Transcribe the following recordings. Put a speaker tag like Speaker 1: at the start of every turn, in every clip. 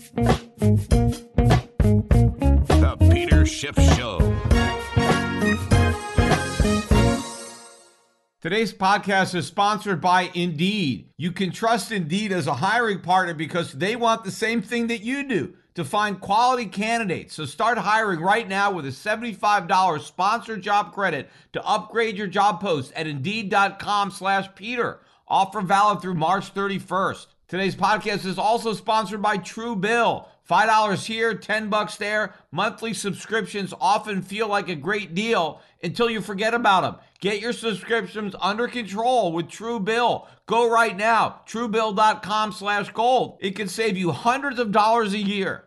Speaker 1: The Peter Schiff Show.
Speaker 2: Today's podcast is sponsored by Indeed. You can trust Indeed as a hiring partner because they want the same thing that you do to find quality candidates. So start hiring right now with a $75 sponsored job credit to upgrade your job post at Indeed.com slash Peter. Offer valid through March 31st. Today's podcast is also sponsored by Truebill. $5 here, 10 bucks there. Monthly subscriptions often feel like a great deal until you forget about them. Get your subscriptions under control with Truebill. Go right now, truebill.com slash gold. It can save you hundreds of dollars a year.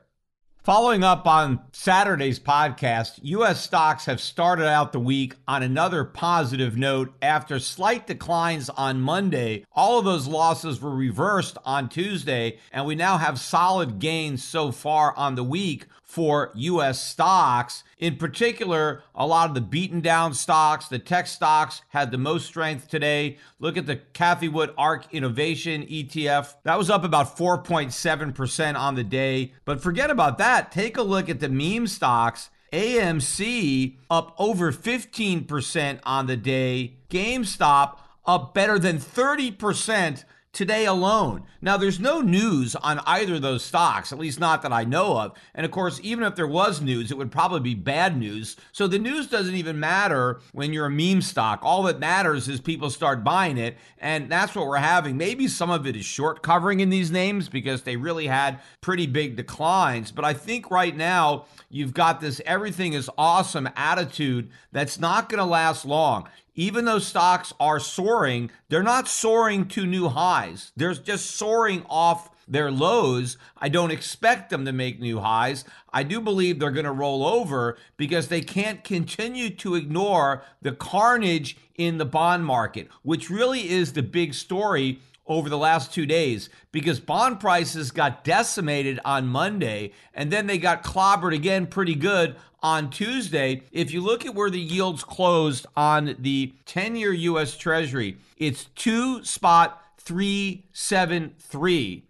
Speaker 2: Following up on Saturday's podcast, U.S. stocks have started out the week on another positive note after slight declines on Monday. All of those losses were reversed on Tuesday, and we now have solid gains so far on the week for U.S. stocks. In particular, a lot of the beaten down stocks, the tech stocks had the most strength today. Look at the Cathie Wood ARK Innovation ETF. That was up about 4.7% on the day. But forget about that. Take a look at the meme stocks. AMC up over 15% on the day. GameStop up better than 30% today alone. Now, there's no news on either of those stocks, at least not that I know of. And of course, even if there was news, it would probably be bad news. So the news doesn't even matter when you're a meme stock. All that matters is people start buying it. And that's what we're having. Maybe some of it is short covering in these names because they really had pretty big declines. But I think right now, you've got this everything is awesome attitude that's not going to last long even though stocks are soaring, they're not soaring to new highs. They're just soaring off their lows. I don't expect them to make new highs. I do believe they're going to roll over because they can't continue to ignore the carnage in the bond market, which really is the big story over the last two days because bond prices got decimated on Monday and then they got clobbered again pretty good on Tuesday. If you look at where the yields closed on the 10 year US Treasury, it's two spot 373.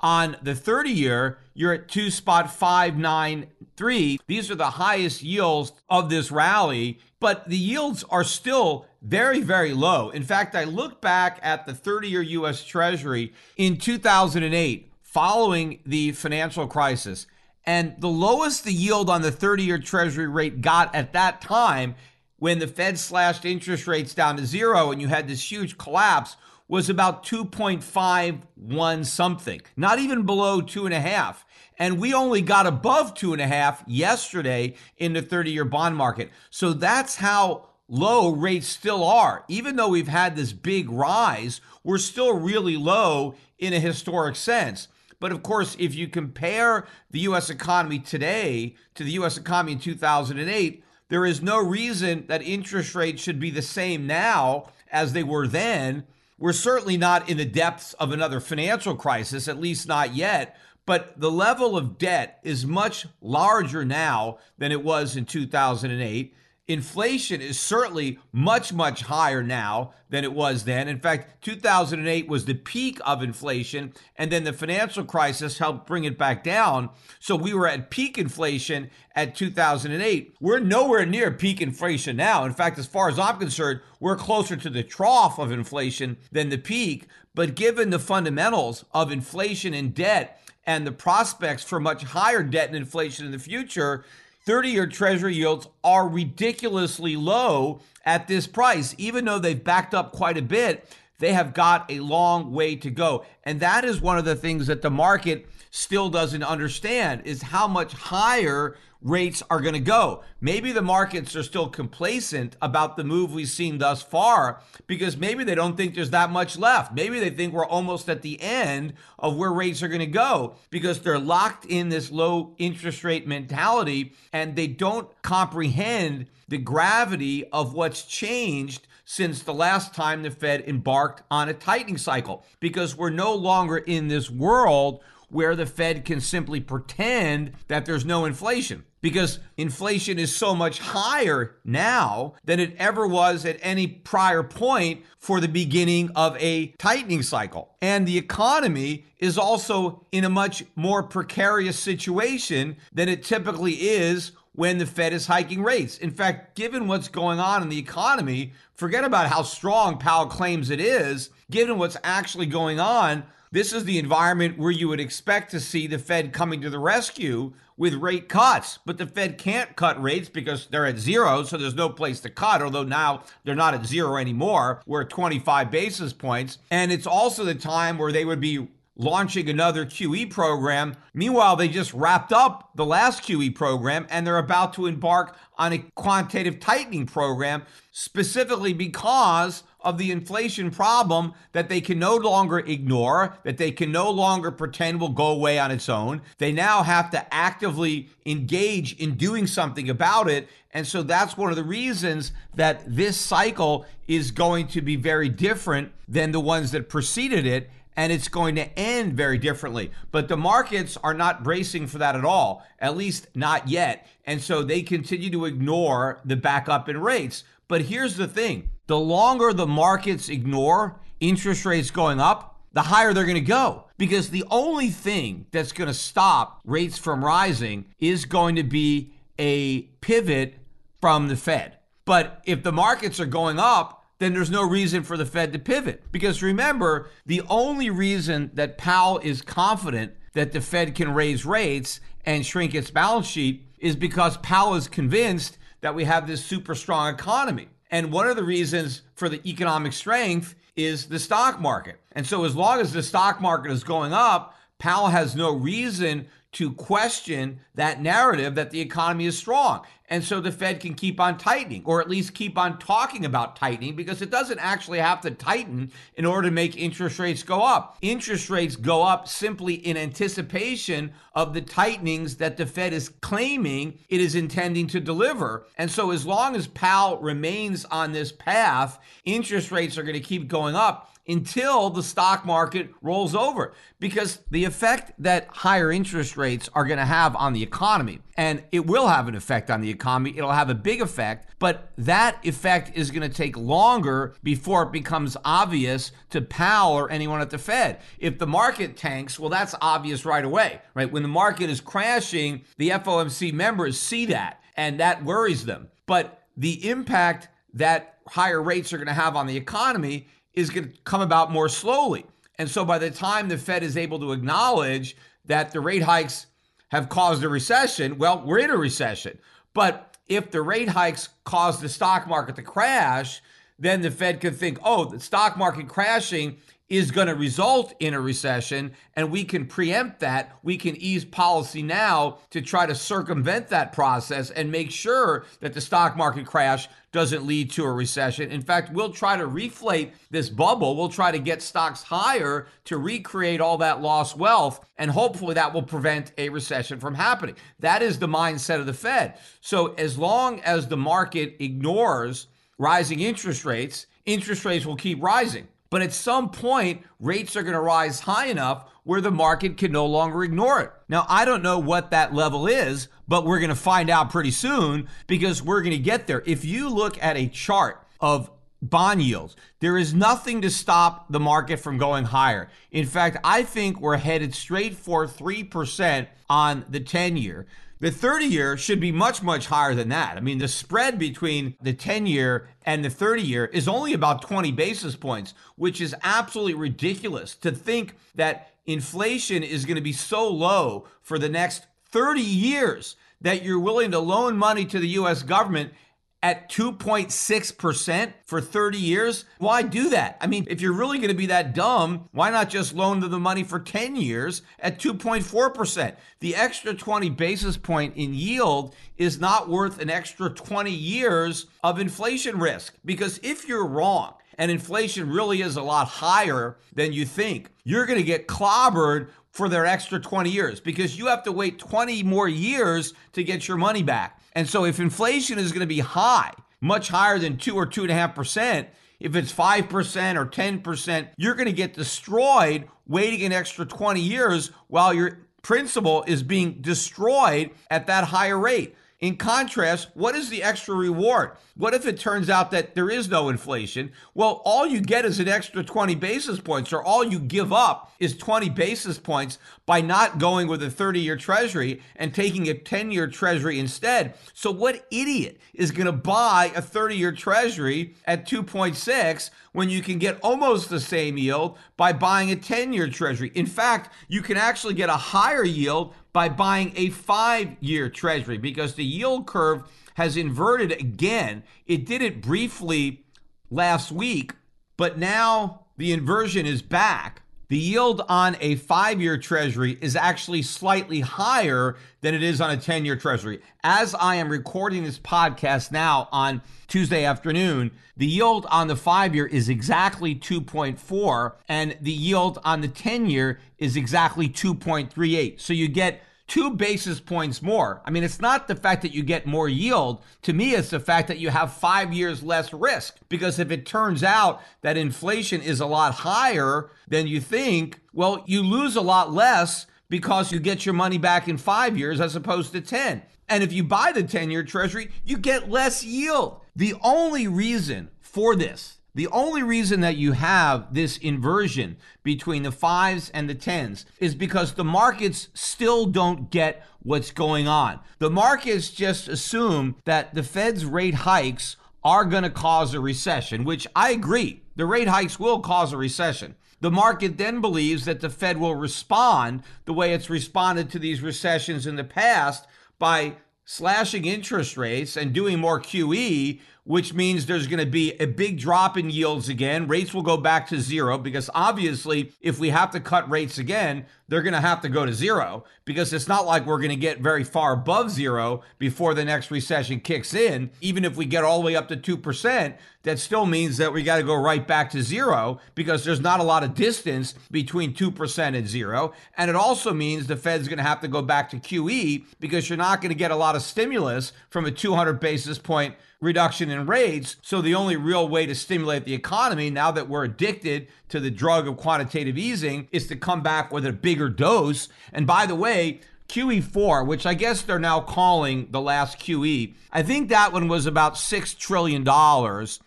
Speaker 2: On the 30 year, you're at two spot 593. These are the highest yields of this rally, but the yields are still very, very low. In fact, I look back at the 30 year US Treasury in 2008, following the financial crisis, and the lowest the yield on the 30 year Treasury rate got at that time when the Fed slashed interest rates down to zero and you had this huge collapse was about 2.51 something, not even below two and a half. And we only got above two and a half yesterday in the 30 year bond market. So that's how low rates still are. Even though we've had this big rise, we're still really low in a historic sense. But of course, if you compare the US economy today to the US economy in 2008, there is no reason that interest rates should be the same now as they were then. We're certainly not in the depths of another financial crisis, at least not yet. But the level of debt is much larger now than it was in 2008. Inflation is certainly much, much higher now than it was then. In fact, 2008 was the peak of inflation, and then the financial crisis helped bring it back down. So we were at peak inflation at 2008. We're nowhere near peak inflation now. In fact, as far as I'm concerned, we're closer to the trough of inflation than the peak. But given the fundamentals of inflation and debt and the prospects for much higher debt and inflation in the future, 30 year treasury yields are ridiculously low at this price. Even though they've backed up quite a bit, they have got a long way to go. And that is one of the things that the market still doesn't understand is how much higher rates are going to go. Maybe the markets are still complacent about the move we've seen thus far because maybe they don't think there's that much left. Maybe they think we're almost at the end of where rates are going to go because they're locked in this low interest rate mentality and they don't comprehend the gravity of what's changed since the last time the Fed embarked on a tightening cycle because we're no longer in this world where the Fed can simply pretend that there's no inflation because inflation is so much higher now than it ever was at any prior point for the beginning of a tightening cycle. And the economy is also in a much more precarious situation than it typically is when the Fed is hiking rates. In fact, given what's going on in the economy, forget about how strong Powell claims it is, given what's actually going on. This is the environment where you would expect to see the Fed coming to the rescue with rate cuts. But the Fed can't cut rates because they're at zero, so there's no place to cut, although now they're not at zero anymore. We're at 25 basis points. And it's also the time where they would be launching another QE program. Meanwhile, they just wrapped up the last QE program and they're about to embark on a quantitative tightening program specifically because of the inflation problem that they can no longer ignore, that they can no longer pretend will go away on its own. They now have to actively engage in doing something about it. And so that's one of the reasons that this cycle is going to be very different than the ones that preceded it and it's going to end very differently. But the markets are not bracing for that at all, at least not yet. And so they continue to ignore the backup in rates. But here's the thing the longer the markets ignore interest rates going up, the higher they're going to go. Because the only thing that's going to stop rates from rising is going to be a pivot from the Fed. But if the markets are going up, then there's no reason for the Fed to pivot. Because remember, the only reason that Powell is confident that the Fed can raise rates and shrink its balance sheet is because Powell is convinced that we have this super strong economy. And one of the reasons for the economic strength is the stock market. And so, as long as the stock market is going up, Powell has no reason to question that narrative that the economy is strong. And so the Fed can keep on tightening, or at least keep on talking about tightening, because it doesn't actually have to tighten in order to make interest rates go up. Interest rates go up simply in anticipation of the tightenings that the Fed is claiming it is intending to deliver. And so, as long as Powell remains on this path, interest rates are going to keep going up until the stock market rolls over because the effect that higher interest rates are going to have on the economy and it will have an effect on the economy it'll have a big effect but that effect is going to take longer before it becomes obvious to Powell or anyone at the Fed. If the market tanks well that's obvious right away right? When the market is crashing the FOMC members see that and that worries them. But the impact that higher rates are going to have on the economy is going to come about more slowly. And so by the time the Fed is able to acknowledge that the rate hikes have caused a recession, well, we're in a recession. But if the rate hikes cause the stock market to crash, then the Fed could think, oh, the stock market crashing is going to result in a recession, and we can preempt that. We can ease policy now to try to circumvent that process and make sure that the stock market crash doesn't lead to a recession. In fact, we'll try to reflate this bubble. We'll try to get stocks higher to recreate all that lost wealth, and hopefully that will prevent a recession from happening. That is the mindset of the Fed. So, as long as the market ignores rising interest rates, interest rates will keep rising. But at some point, rates are going to rise high enough where the market can no longer ignore it. Now, I don't know what that level is, but we're going to find out pretty soon because we're going to get there. If you look at a chart of bond yields, there is nothing to stop the market from going higher. In fact, I think we're headed straight for 3% on the 10 year. The 30 year should be much, much higher than that. I mean, the spread between the 10 year and the 30 year is only about 20 basis points, which is absolutely ridiculous to think that inflation is going to be so low for the next 30 years that you're willing to loan money to the US government at 2.6% for 30 years, why do that? I mean, if you're really going to be that dumb, why not just loan them the money for 10 years at 2.4%? The extra 20 basis point in yield is not worth an extra 20 years of inflation risk because if you're wrong, and inflation really is a lot higher than you think, you're going to get clobbered for their extra 20 years because you have to wait 20 more years to get your money back. And so if inflation is going to be high, much higher than two or two and a half percent, if it's 5% or 10%, you're going to get destroyed waiting an extra 20 years while your principal is being destroyed at that higher rate. In contrast, what is the extra reward? What if it turns out that there is no inflation? Well, all you get is an extra 20 basis points, or all you give up is 20 basis points by not going with a 30 year treasury and taking a 10 year treasury instead. So, what idiot is going to buy a 30 year treasury at 2.6 when you can get almost the same yield by buying a 10 year treasury? In fact, you can actually get a higher yield by buying a five year treasury because the yield curve has inverted again. It did it briefly last week, but now the inversion is back. The yield on a five year treasury is actually slightly higher than it is on a 10 year treasury. As I am recording this podcast now on Tuesday afternoon, the yield on the five year is exactly 2.4, and the yield on the 10 year is exactly 2.38. So you get two basis points more. I mean, it's not the fact that you get more yield. To me, it's the fact that you have five years less risk. Because if it turns out that inflation is a lot higher than you think, well, you lose a lot less because you get your money back in five years as opposed to 10. And if you buy the 10 year treasury, you get less yield. The only reason for this the only reason that you have this inversion between the fives and the tens is because the markets still don't get what's going on. The markets just assume that the Fed's rate hikes are going to cause a recession, which I agree. The rate hikes will cause a recession. The market then believes that the Fed will respond the way it's responded to these recessions in the past by slashing interest rates and doing more QE, which means there's going to be a big drop in yields again. Rates will go back to zero because obviously, if we have to cut rates again, they're going to have to go to zero because it's not like we're going to get very far above zero before the next recession kicks in. Even if we get all the way up to 2%, that still means that we got to go right back to zero because there's not a lot of distance between 2% and zero. And it also means the Fed's going to have to go back to QE because you're not going to get a lot of stimulus from a 200 basis point reduction in rates. So the only real way to stimulate the economy now that we're addicted to the drug of quantitative easing is to come back with a bigger dose. And by the way, QE4, which I guess they're now calling the last QE, I think that one was about $6 trillion.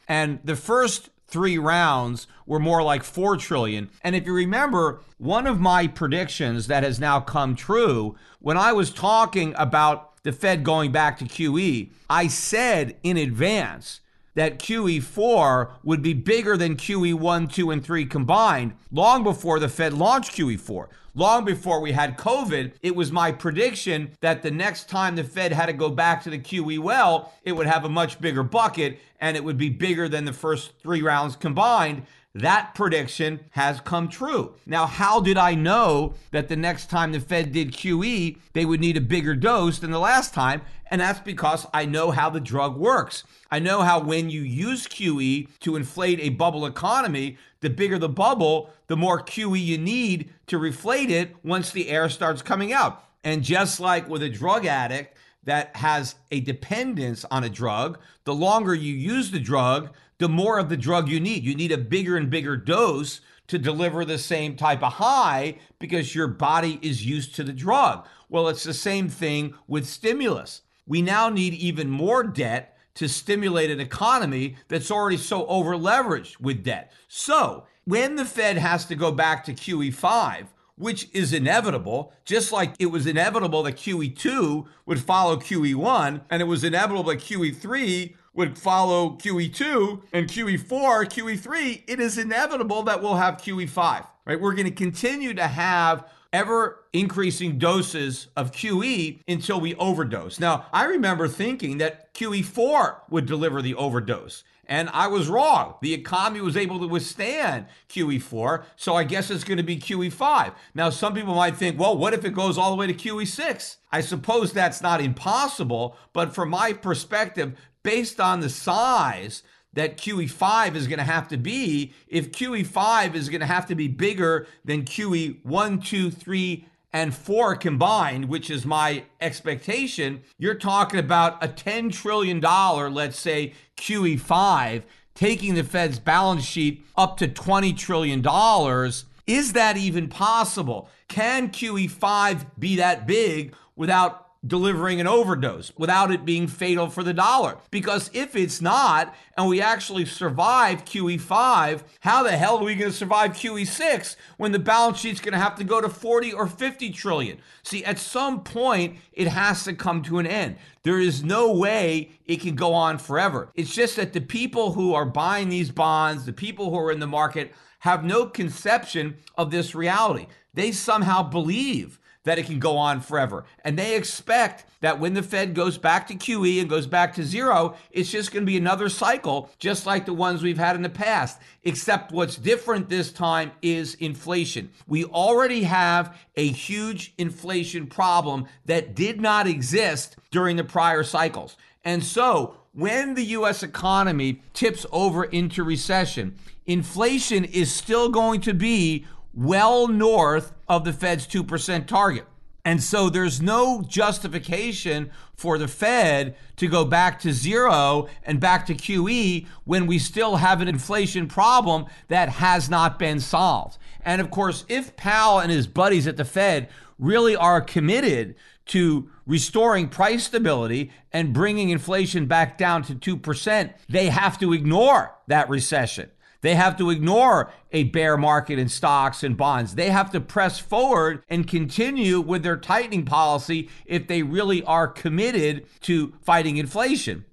Speaker 2: And the first three rounds were more like 4 trillion. And if you remember, one of my predictions that has now come true, when I was talking about the Fed going back to QE, I said in advance that QE4 would be bigger than QE1, 2, and 3 combined long before the Fed launched QE4. Long before we had COVID, it was my prediction that the next time the Fed had to go back to the QE well, it would have a much bigger bucket and it would be bigger than the first three rounds combined. That prediction has come true. Now, how did I know that the next time the Fed did QE, they would need a bigger dose than the last time? And that's because I know how the drug works. I know how when you use QE to inflate a bubble economy, the bigger the bubble, the more QE you need to reflate it once the air starts coming out. And just like with a drug addict that has a dependence on a drug, the longer you use the drug, the more of the drug you need. You need a bigger and bigger dose to deliver the same type of high because your body is used to the drug. Well, it's the same thing with stimulus. We now need even more debt to stimulate an economy that's already so over leveraged with debt. So, when the Fed has to go back to QE5, which is inevitable, just like it was inevitable that QE2 would follow QE1, and it was inevitable that QE3 would follow QE2 and QE4, QE3, it is inevitable that we'll have QE5, right? We're going to continue to have ever increasing doses of QE until we overdose. Now, I remember thinking that QE4 would deliver the overdose. And I was wrong. The economy was able to withstand QE4, so I guess it's going to be QE5. Now, some people might think, well, what if it goes all the way to QE6? I suppose that's not impossible, but from my perspective, based on the size that QE5 is going to have to be, if QE5 is going to have to be bigger than QE 1, 2, 3, and 4 combined, which is my expectation, you're talking about a $10 trillion, let's say, QE5, taking the Fed's balance sheet up to $20 trillion. Is that even possible? Can QE5 be that big without delivering an overdose without it being fatal for the dollar. Because if it's not, and we actually survive QE5, how the hell are we going to survive QE6 when the balance sheet's going to have to go to 40 or 50 trillion? See, at some point, it has to come to an end. There is no way it can go on forever. It's just that the people who are buying these bonds, the people who are in the market, have no conception of this reality. They somehow believe that it can go on forever. And they expect that when the Fed goes back to QE and goes back to zero, it's just going to be another cycle, just like the ones we've had in the past. Except what's different this time is inflation. We already have a huge inflation problem that did not exist during the prior cycles. And so, when the US economy tips over into recession, inflation is still going to be well north of the Fed's 2% target. And so there's no justification for the Fed to go back to zero and back to QE when we still have an inflation problem that has not been solved. And of course, if Powell and his buddies at the Fed really are committed to restoring price stability and bringing inflation back down to 2%, they have to ignore that recession. They have to ignore a bear market in stocks and bonds. They have to press forward and continue with their tightening policy if they really are committed to fighting inflation.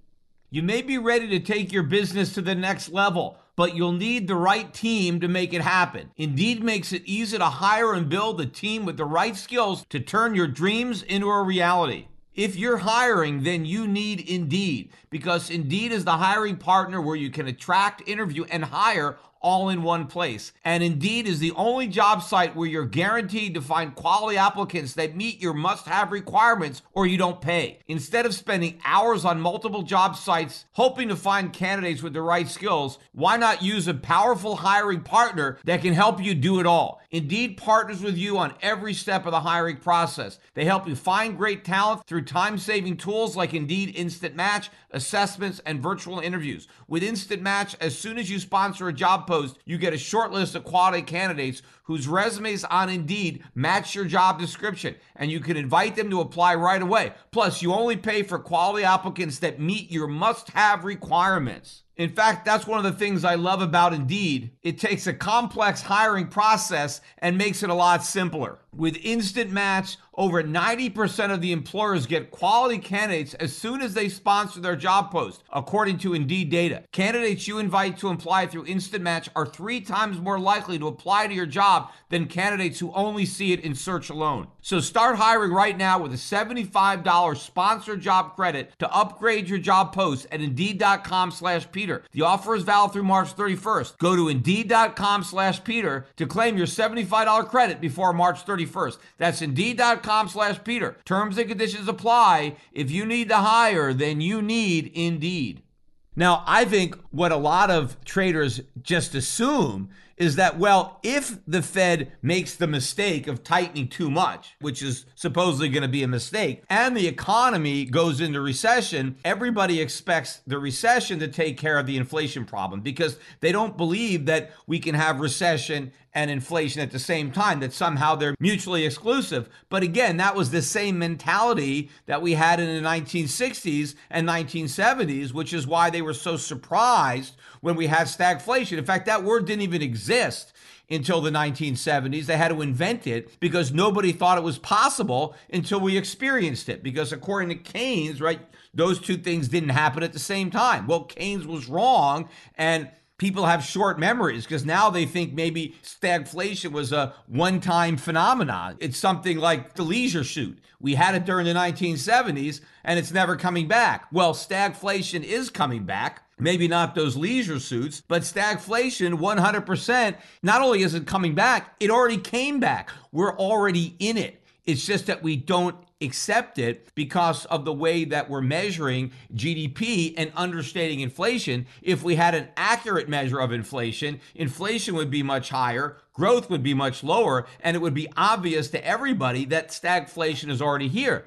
Speaker 2: You may be ready to take your business to the next level, but you'll need the right team to make it happen. Indeed makes it easy to hire and build a team with the right skills to turn your dreams into a reality. If you're hiring, then you need Indeed because Indeed is the hiring partner where you can attract, interview, and hire all in one place. And Indeed is the only job site where you're guaranteed to find quality applicants that meet your must have requirements or you don't pay. Instead of spending hours on multiple job sites hoping to find candidates with the right skills, why not use a powerful hiring partner that can help you do it all? Indeed partners with you on every step of the hiring process. They help you find great talent through time saving tools like Indeed Instant Match, assessments, and virtual interviews. With Instant Match, as soon as you sponsor a job post, you get a short list of quality candidates whose resumes on Indeed match your job description, and you can invite them to apply right away. Plus, you only pay for quality applicants that meet your must have requirements. In fact, that's one of the things I love about Indeed. It takes a complex hiring process and makes it a lot simpler. With Instant Match, over 90% of the employers get quality candidates as soon as they sponsor their job post, according to Indeed data. Candidates you invite to apply through Instant Match are three times more likely to apply to your job than candidates who only see it in search alone. So start hiring right now with a $75 sponsored job credit to upgrade your job post at Indeed.com slash Peter. The offer is valid through March 31st. Go to Indeed.com slash Peter to claim your $75 credit before March 31st. That's Indeed.com slash Peter. Terms and conditions apply. If you need to hire, then you need Indeed. Now, I think what a lot of traders just assume is that, well, if the Fed makes the mistake of tightening too much, which is supposedly going to be a mistake, and the economy goes into recession, everybody expects the recession to take care of the inflation problem because they don't believe that we can have recession and inflation at the same time, that somehow they're mutually exclusive. But again, that was the same mentality that we had in the 1960s and 1970s, which is why they were so surprised when we had stagflation. In fact, that word didn't even exist until the 1970s. They had to invent it because nobody thought it was possible until we experienced it. Because according to Keynes, right, those two things didn't happen at the same time. Well, Keynes was wrong and people have short memories because now they think maybe stagflation was a one time phenomenon. It's something like the leisure suit. We had it during the 1970s and it's never coming back. Well, stagflation is coming back. Maybe not those leisure suits, but stagflation 100%. Not only is it coming back, it already came back. We're already in it. It's just that we don't accept it because of the way that we're measuring GDP and understating inflation. If we had an accurate measure of inflation, inflation would be much higher, growth would be much lower, and it would be obvious to everybody that stagflation is already here.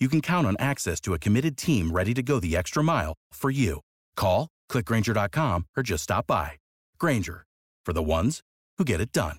Speaker 3: you can count on access to a committed team ready to go the extra mile for you. Call, clickgrainger.com, or just stop by. Grainger, for the ones who get it done.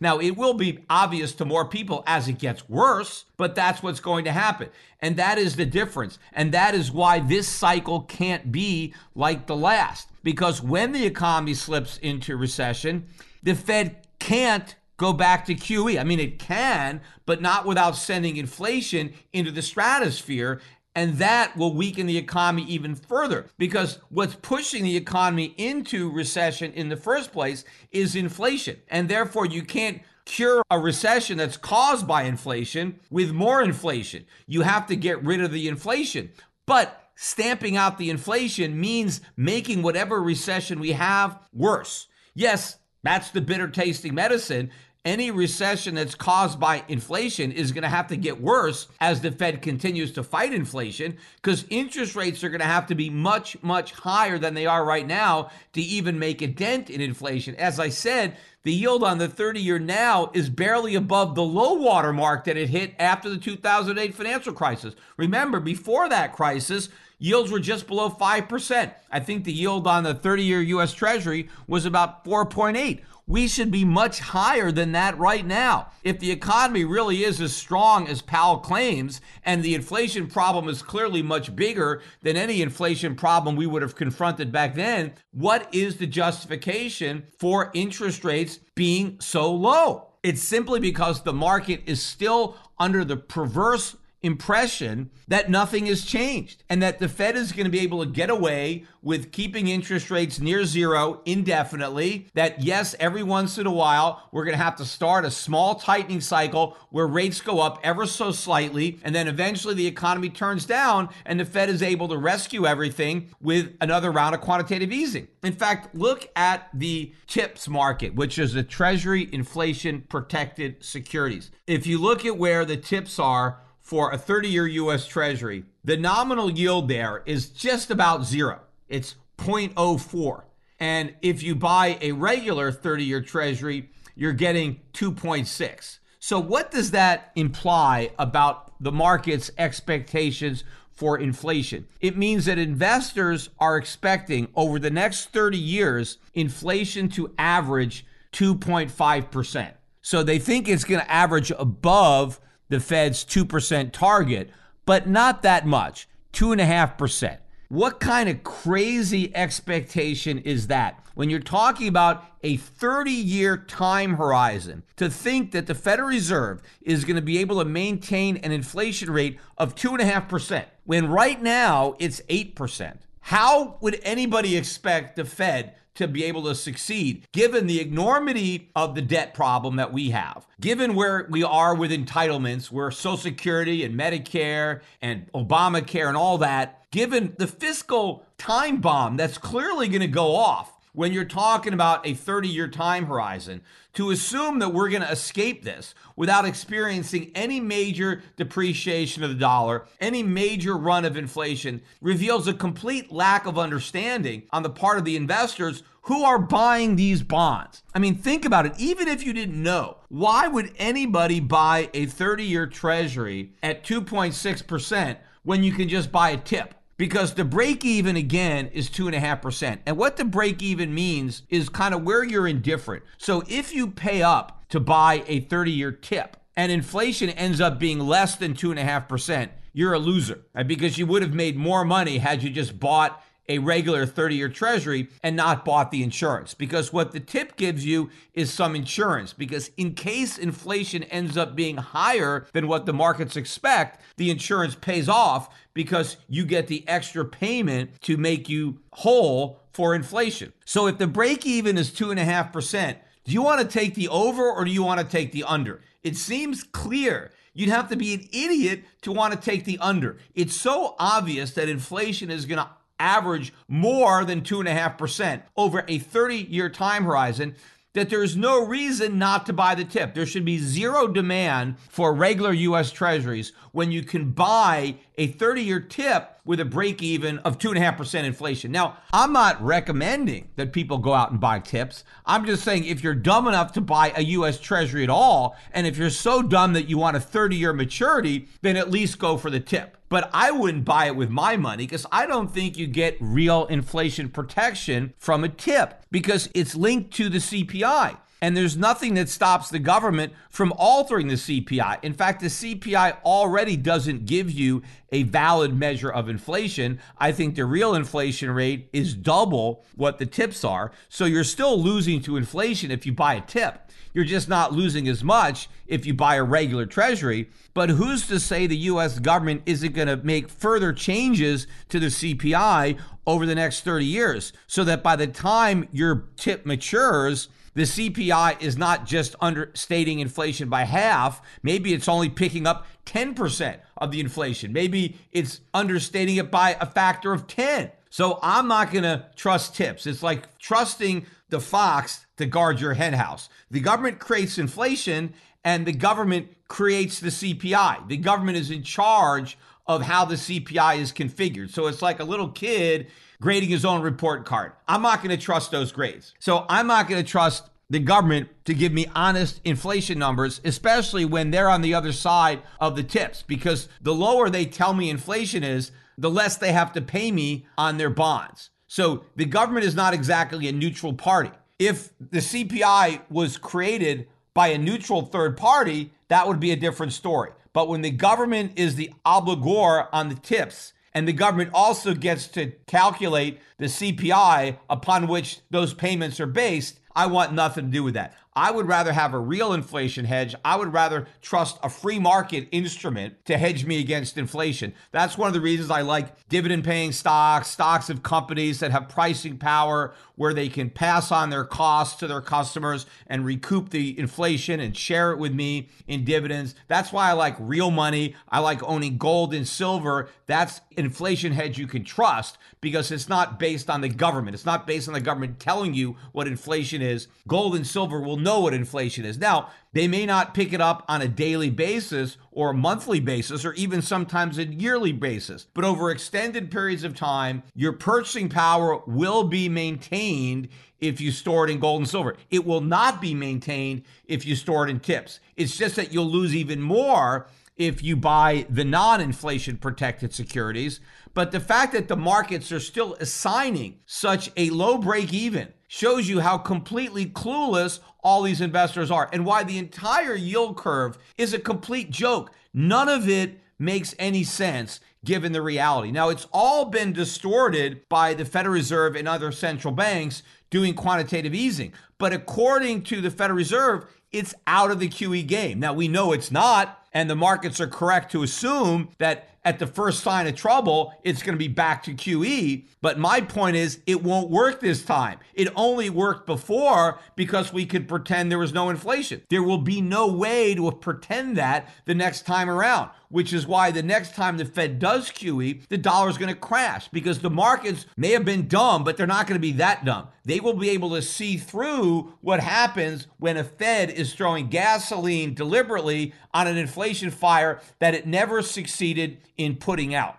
Speaker 2: Now, it will be obvious to more people as it gets worse, but that's what's going to happen. And that is the difference. And that is why this cycle can't be like the last. Because when the economy slips into recession, the Fed can't go back to QE. I mean, it can, but not without sending inflation into the stratosphere. And that will weaken the economy even further because what's pushing the economy into recession in the first place is inflation. And therefore, you can't cure a recession that's caused by inflation with more inflation. You have to get rid of the inflation. But stamping out the inflation means making whatever recession we have worse. Yes, that's the bitter tasting medicine any recession that's caused by inflation is going to have to get worse as the Fed continues to fight inflation because interest rates are going to have to be much, much higher than they are right now to even make a dent in inflation. As I said, the yield on the 30 year now is barely above the low water mark that it hit after the 2008 financial crisis. Remember, before that crisis, yields were just below 5%. I think the yield on the 30 year US Treasury was about 4.8 we should be much higher than that right now. If the economy really is as strong as Powell claims, and the inflation problem is clearly much bigger than any inflation problem we would have confronted back then, what is the justification for interest rates being so low? It's simply because the market is still under the perverse impression that nothing has changed and that the Fed is going to be able to get away with keeping interest rates near zero indefinitely. That, yes, every once in a while, we're going to have to start a small tightening cycle where rates go up ever so slightly. And then eventually the economy turns down and the Fed is able to rescue everything with another round of quantitative easing. In fact, look at the TIPS market, which is the Treasury Inflation Protected Securities. If you look at where the TIPS are, for a 30 year US Treasury, the nominal yield there is just about zero. It's 0.04. And if you buy a regular 30 year Treasury, you're getting 2.6. So, what does that imply about the market's expectations for inflation? It means that investors are expecting over the next 30 years inflation to average 2.5%. So, they think it's going to average above the Fed's 2% target, but not that much, 2.5%. What kind of crazy expectation is that? When you're talking about a 30 year time horizon, to think that the Federal Reserve is going to be able to maintain an inflation rate of 2.5%, when right now it's 8%. How would anybody expect the Fed to be able to succeed, given the enormity of the debt problem that we have, given where we are with entitlements, where Social Security and Medicare and Obamacare and all that, given the fiscal time bomb that's clearly going to go off when you're talking about a 30 year time horizon, to assume that we're going to escape this without experiencing any major depreciation of the dollar, any major run of inflation, reveals a complete lack of understanding on the part of the investors who are buying these bonds. I mean, think about it. Even if you didn't know, why would anybody buy a 30 year treasury at 2.6% when you can just buy a tip? Because the break even again is 2.5%. And what the break even means is kind of where you're indifferent. So if you pay up to buy a 30 year tip and inflation ends up being less than 2.5%, you're a loser because you would have made more money had you just bought a regular 30 year treasury and not bought the insurance. Because what the tip gives you is some insurance. Because in case inflation ends up being higher than what the markets expect the insurance pays off because you get the extra payment to make you whole for inflation. So if the break even is 2.5% do you want to take the over or do you want to take the under? It seems clear. You'd have to be an idiot to want to take the under. It's so obvious that inflation is going to average more than 2.5% over a 30 year time horizon, that there's no reason not to buy the tip. There should be zero demand for regular US Treasuries when you can buy a 30 year tip with a break even of 2.5% inflation. Now, I'm not recommending that people go out and buy tips. I'm just saying if you're dumb enough to buy a US Treasury at all, and if you're so dumb that you want a 30 year maturity, then at least go for the tip but I wouldn't buy it with my money because I don't think you get real inflation protection from a tip because it's linked to the CPI. And there's nothing that stops the government from altering the CPI. In fact, the CPI already doesn't give you a valid measure of inflation. I think the real inflation rate is double what the tips are. So you're still losing to inflation if you buy a tip. You're just not losing as much if you buy a regular treasury. But who's to say the US government isn't going to make further changes to the CPI over the next 30 years so that by the time your tip matures, the CPI is not just understating inflation by half. Maybe it's only picking up 10% of the inflation. Maybe it's understating it by a factor of 10. So I'm not going to trust tips. It's like trusting the fox to guard your henhouse. The government creates inflation and the government creates the CPI. The government is in charge of how the CPI is configured. So it's like a little kid grading his own report card. I'm not going to trust those grades. So I'm not going to trust the government to give me honest inflation numbers, especially when they're on the other side of the tips, because the lower they tell me inflation is, the less they have to pay me on their bonds. So the government is not exactly a neutral party. If the CPI was created by a neutral third party, that would be a different story. But when the government is the obligor on the tips, and the government also gets to calculate the CPI upon which those payments are based, I want nothing to do with that. I would rather have a real inflation hedge. I would rather trust a free market instrument to hedge me against inflation. That's one of the reasons I like dividend paying stocks, stocks of companies that have pricing power where they can pass on their costs to their customers and recoup the inflation and share it with me in dividends. That's why I like real money. I like owning gold and silver. That's inflation hedge you can trust because it's not based on the government. It's not based on the government telling you what inflation is. Gold and silver will know what inflation is. Now, they may not pick it up on a daily basis or a monthly basis or even sometimes a yearly basis, but over extended periods of time, your purchasing power will be maintained if you store it in gold and silver. It will not be maintained if you store it in tips. It's just that you'll lose even more if you buy the non inflation protected securities. But the fact that the markets are still assigning such a low break even shows you how completely clueless all these investors are and why the entire yield curve is a complete joke. None of it makes any sense given the reality. Now, it's all been distorted by the Federal Reserve and other central banks doing quantitative easing. But according to the Federal Reserve, it's out of the QE game. Now, we know it's not, and the markets are correct to assume that at the first sign of trouble, it's going to be back to QE. But my point is, it won't work this time. It only worked before because we could pretend there was no inflation. There will be no way to pretend that the next time around, which is why the next time the Fed does QE, the dollar is going to crash because the markets may have been dumb, but they're not going to be that dumb. They will be able to see through what happens when a Fed is throwing gasoline deliberately on an inflation fire that it never succeeded in putting out.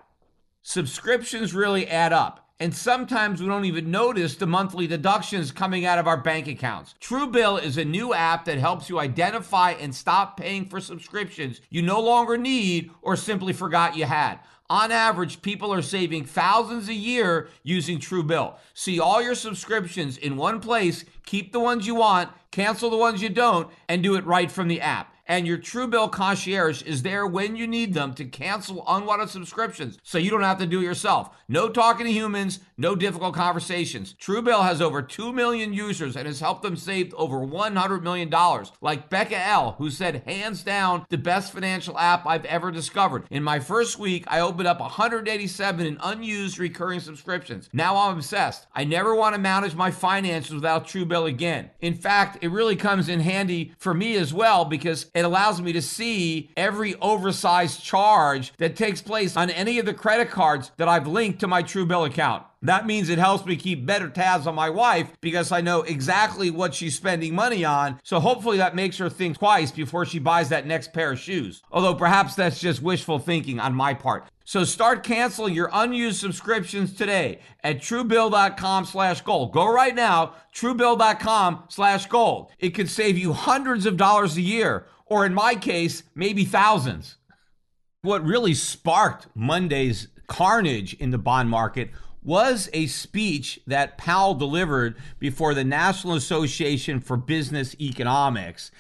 Speaker 2: Subscriptions really add up. And sometimes we don't even notice the monthly deductions coming out of our bank accounts. Truebill is a new app that helps you identify and stop paying for subscriptions you no longer need or simply forgot you had. On average, people are saving thousands a year using Truebill. See all your subscriptions in one place, keep the ones you want, cancel the ones you don't, and do it right from the app and your Truebill concierge is there when you need them to cancel unwanted subscriptions so you don't have to do it yourself. No talking to humans, no difficult conversations. Truebill has over 2 million users and has helped them save over $100 million. Like Becca L., who said, hands down, the best financial app I've ever discovered. In my first week, I opened up 187 in unused recurring subscriptions. Now I'm obsessed. I never want to manage my finances without Truebill again. In fact, it really comes in handy for me as well because it allows me to see every oversized charge that takes place on any of the credit cards that I've linked to my Truebill account. That means it helps me keep better tabs on my wife because I know exactly what she's spending money on. So hopefully that makes her think twice before she buys that next pair of shoes. Although perhaps that's just wishful thinking on my part. So start canceling your unused subscriptions today at truebill.com slash gold. Go right now, truebill.com slash gold. It could save you hundreds of dollars a year or in my case, maybe thousands. What really sparked Monday's carnage in the bond market was a speech that Powell delivered before the National Association for Business Economics.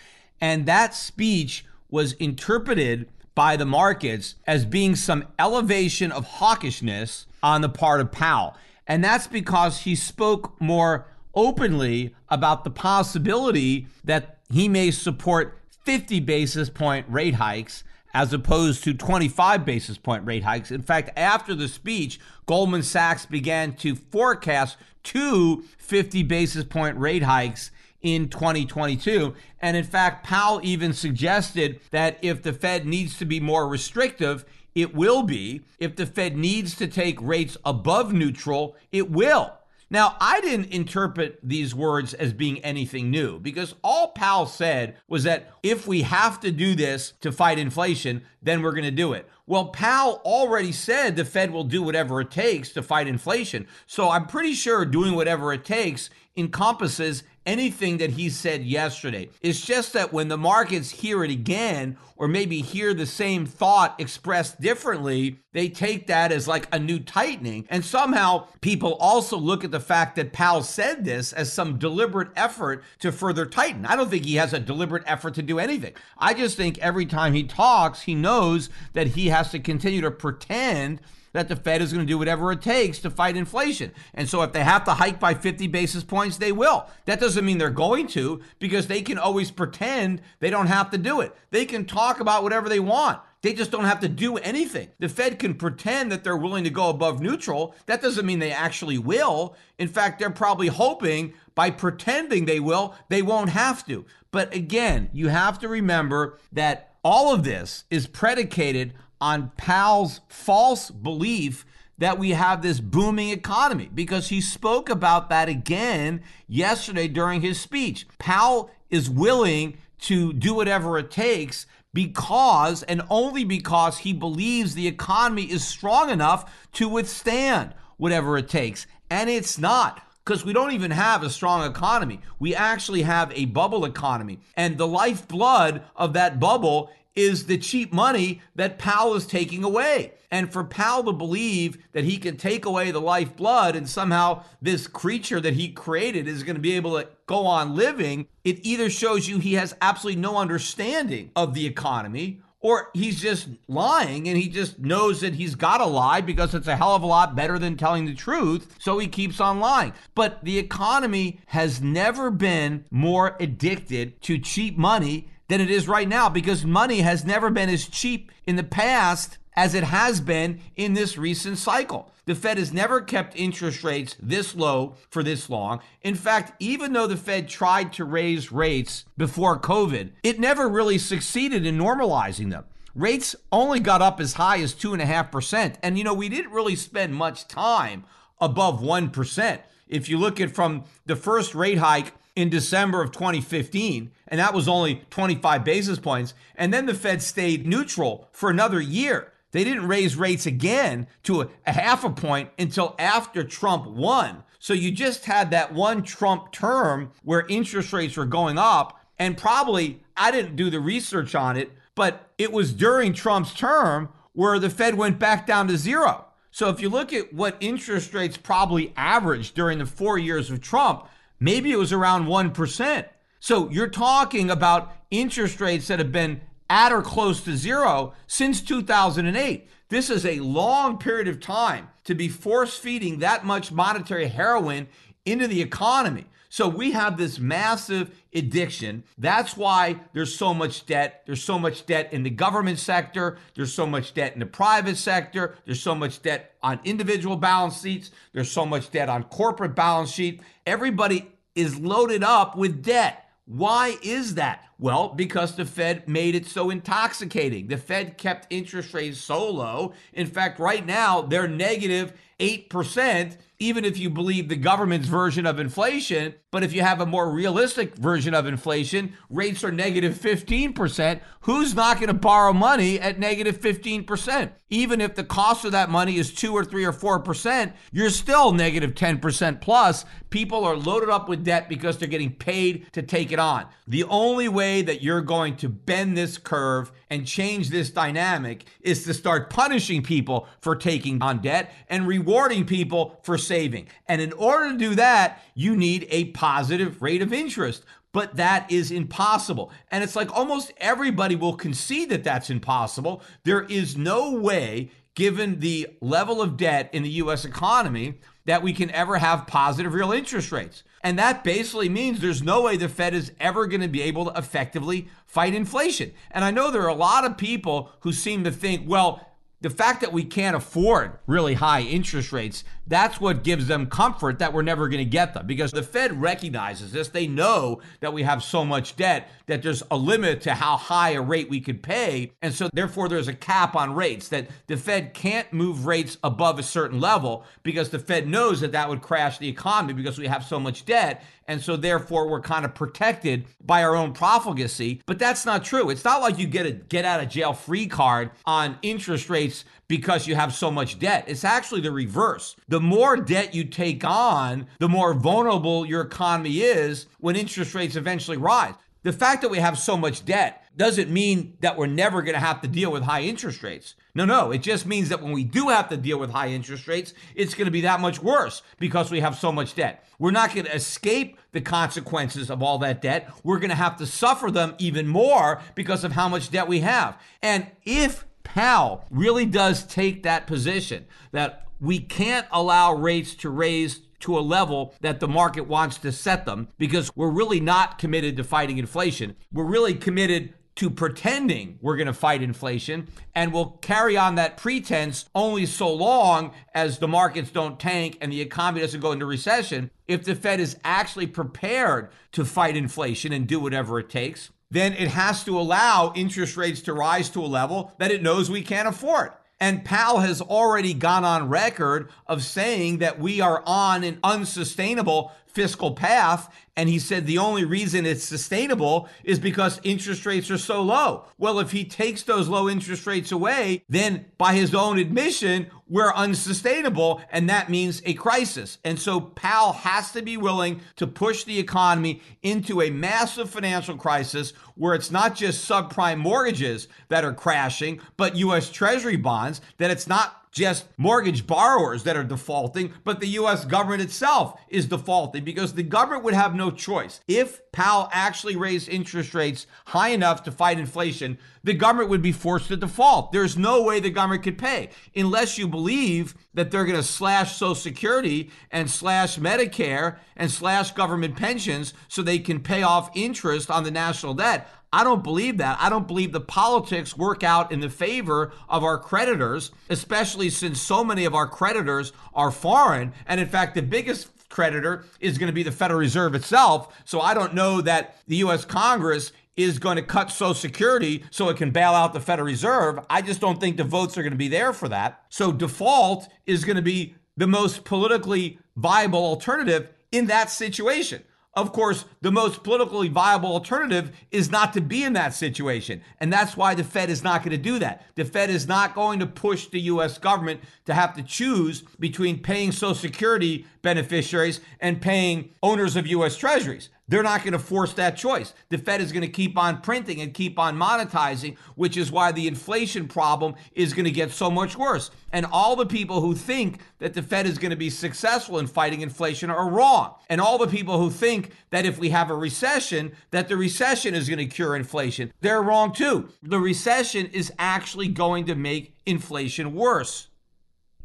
Speaker 2: And that speech was interpreted by the markets as being some elevation of hawkishness on the part of Powell. And that's because he spoke more openly about the possibility that he may support 50 basis point rate hikes as opposed to 25 basis point rate hikes. In fact, after the speech, Goldman Sachs began to forecast two 50 basis point rate hikes in 2022. And in fact, Powell even suggested that if the Fed needs to be more restrictive, it will be. If the Fed needs to take rates above neutral, it will. Now, I didn't interpret these words as being anything new because all Powell said was that if we have to do this to fight inflation, then we're going to do it. Well, Powell already said the Fed will do whatever it takes to fight inflation. So I'm pretty sure doing whatever it takes encompasses anything that he said yesterday. It's just that when the markets hear it again, or maybe hear the same thought expressed differently, they take that as like a new tightening. And somehow people also look at the fact that Powell said this as some deliberate effort to further tighten. I don't think he has a deliberate effort to do anything. I just think every time he talks, he knows that he has to continue to pretend that the Fed is going to do whatever it takes to fight inflation. And so if they have to hike by 50 basis points, they will. That doesn't mean they're going to because they can always pretend they don't have to do it. They can talk about whatever they want. They just don't have to do anything. The Fed can pretend that they're willing to go above neutral. That doesn't mean they actually will. In fact, they're probably hoping by pretending they will, they won't have to. But again, you have to remember that all of this is predicated on Powell's false belief that we have this booming economy because he spoke about that again yesterday during his speech. Powell is willing to do whatever it takes because and only because he believes the economy is strong enough to withstand whatever it takes. And it's not because we don't even have a strong economy. We actually have a bubble economy. And the lifeblood of that bubble is the cheap money that Powell is taking away. And for Powell to believe that he can take away the lifeblood and somehow this creature that he created is going to be able to go on living, it either shows you he has absolutely no understanding of the economy or he's just lying and he just knows that he's got to lie because it's a hell of a lot better than telling the truth. So he keeps on lying. But the economy has never been more addicted to cheap money than it is right now because money has never been as cheap in the past as it has been in this recent cycle. The Fed has never kept interest rates this low for this long. In fact, even though the Fed tried to raise rates before COVID, it never really succeeded in normalizing them. Rates only got up as high as 2.5%. And, you know, we didn't really spend much time above 1%. If you look at from the first rate hike in December of 2015, and that was only 25 basis points. And then the Fed stayed neutral for another year. They didn't raise rates again to a, a, half a point until after Trump won. So you just had that one Trump term where interest rates were going up. And probably, I didn't do the research on it, but it was during Trump's term where the Fed went back down to zero. So if you look at what interest rates probably averaged during the four years of Trump, Maybe it was around 1%. So you're talking about interest rates that have been at or close to zero since 2008. This is a long period of time to be force feeding that much monetary heroin into the economy. So we have this massive addiction. That's why there's so much debt. There's so much debt in the government sector. There's so much debt in the private sector. There's so much debt on individual balance sheets. There's so much debt on corporate balance sheet. Everybody is loaded up with debt. Why is that? Well, because the Fed made it so intoxicating. The Fed kept interest rates so low. In fact, right now, they're negative 8% even if you believe the government's version of inflation. But if you have a more realistic version of inflation, rates are negative 15%. Who's not going to borrow money at negative 15%? Even if the cost of that money is 2 or 3 or 4%, you're still negative 10% plus. People are loaded up with debt because they're getting paid to take it on. The only way that you're going to bend this curve and change this dynamic is to start punishing people for taking on debt and rewarding people for saving. And in order to do that, you need a positive rate of interest. But that is impossible. And it's like almost everybody will concede that that's impossible. There is no way, given the level of debt in the US economy, that we can ever have positive real interest rates. And that basically means there's no way the Fed is ever going to be able to effectively fight inflation. And I know there are a lot of people who seem to think, well, the fact that we can't afford really high interest rates, that's what gives them comfort that we're never going to get them because the Fed recognizes this. They know that we have so much debt that there's a limit to how high a rate we could pay. And so, therefore, there's a cap on rates that the Fed can't move rates above a certain level because the Fed knows that that would crash the economy because we have so much debt. And so, therefore, we're kind of protected by our own profligacy. But that's not true. It's not like you get a get out of jail free card on interest rates because you have so much debt. It's actually the reverse. The more debt you take on, the more vulnerable your economy is when interest rates eventually rise. The fact that we have so much debt doesn't mean that we're never going to have to deal with high interest rates. No, no, it just means that when we do have to deal with high interest rates, it's going to be that much worse because we have so much debt. We're not going to escape the consequences of all that debt. We're going to have to suffer them even more because of how much debt we have. And if Powell really does take that position that we can't allow rates to raise to a level that the market wants to set them because we're really not committed to fighting inflation. We're really committed to pretending we're going to fight inflation and we'll carry on that pretense only so long as the markets don't tank and the economy doesn't go into recession. If the Fed is actually prepared to fight inflation and do whatever it takes, then it has to allow interest rates to rise to a level that it knows we can't afford. And Powell has already gone on record of saying that we are on an unsustainable fiscal path. And he said the only reason it's sustainable is because interest rates are so low. Well, if he takes those low interest rates away, then by his own admission, we're unsustainable. And that means a crisis. And so Powell has to be willing to push the economy into a massive financial crisis where it's not just subprime mortgages that are crashing, but US Treasury bonds, that it's not just mortgage borrowers that are defaulting, but the US government itself is defaulting because the government would have no choice. If Powell actually raised interest rates high enough to fight inflation, the government would be forced to default. There's no way the government could pay unless you believe that they're going to slash Social Security and slash Medicare and slash government pensions so they can pay off interest on the national debt. I don't believe that. I don't believe the politics work out in the favor of our creditors, especially since so many of our creditors are foreign. And in fact, the biggest creditor is going to be the Federal Reserve itself. So I don't know that the U.S. Congress is going to cut Social Security so it can bail out the Federal Reserve. I just don't think the votes are going to be there for that. So default is going to be the most politically viable alternative in that situation. Of course, the most politically viable alternative is not to be in that situation. And that's why the Fed is not going to do that. The Fed is not going to push the US government to have to choose between paying Social Security beneficiaries and paying owners of US Treasuries. They're not going to force that choice. The Fed is going to keep on printing and keep on monetizing, which is why the inflation problem is going to get so much worse. And all the people who think that the Fed is going to be successful in fighting inflation are wrong. And all the people who think that if we have a recession, that the recession is going to cure inflation, they're wrong too. The recession is actually going to make inflation worse.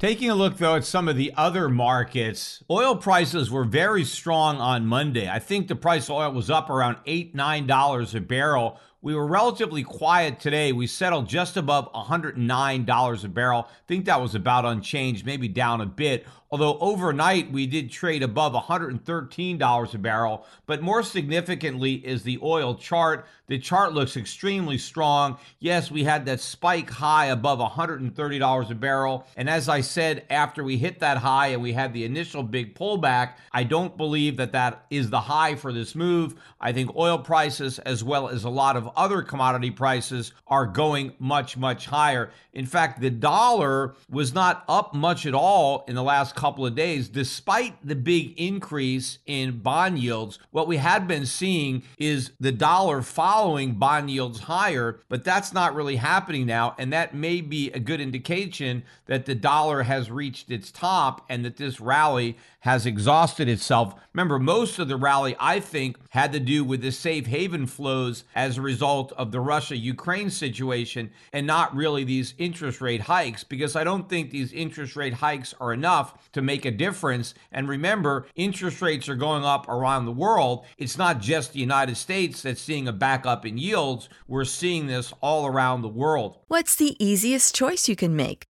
Speaker 2: Taking a look, though, at some of the other markets, oil prices were very strong on Monday. I think the price of oil was up around 8, $9 a barrel. We were relatively quiet today. We settled just above $109 a barrel. I think that was about unchanged, maybe down a bit. Although overnight we did trade above $113 a barrel, but more significantly is the oil chart. The chart looks extremely strong. Yes, we had that spike high above $130 a barrel. And as I said, after we hit that high and we had the initial big pullback, I don't believe that that is the high for this move. I think oil prices, as well as a lot of other commodity prices are going much, much higher. In fact, the dollar was not up much at all in the last couple of days, despite the big increase in bond yields. What we had been seeing is the dollar following bond yields higher, but that's not really happening now. And that may be a good indication that the dollar has reached its top and that this rally has exhausted itself. Remember, most of the rally, I think, had to do with the safe haven flows as a result of the Russia Ukraine situation and not really these interest rate hikes, because I don't think these interest rate hikes are enough to make a difference. And remember, interest rates are going up around the world. It's not just the United States that's seeing a backup in yields, we're seeing this all around the world.
Speaker 4: What's the easiest choice you can make?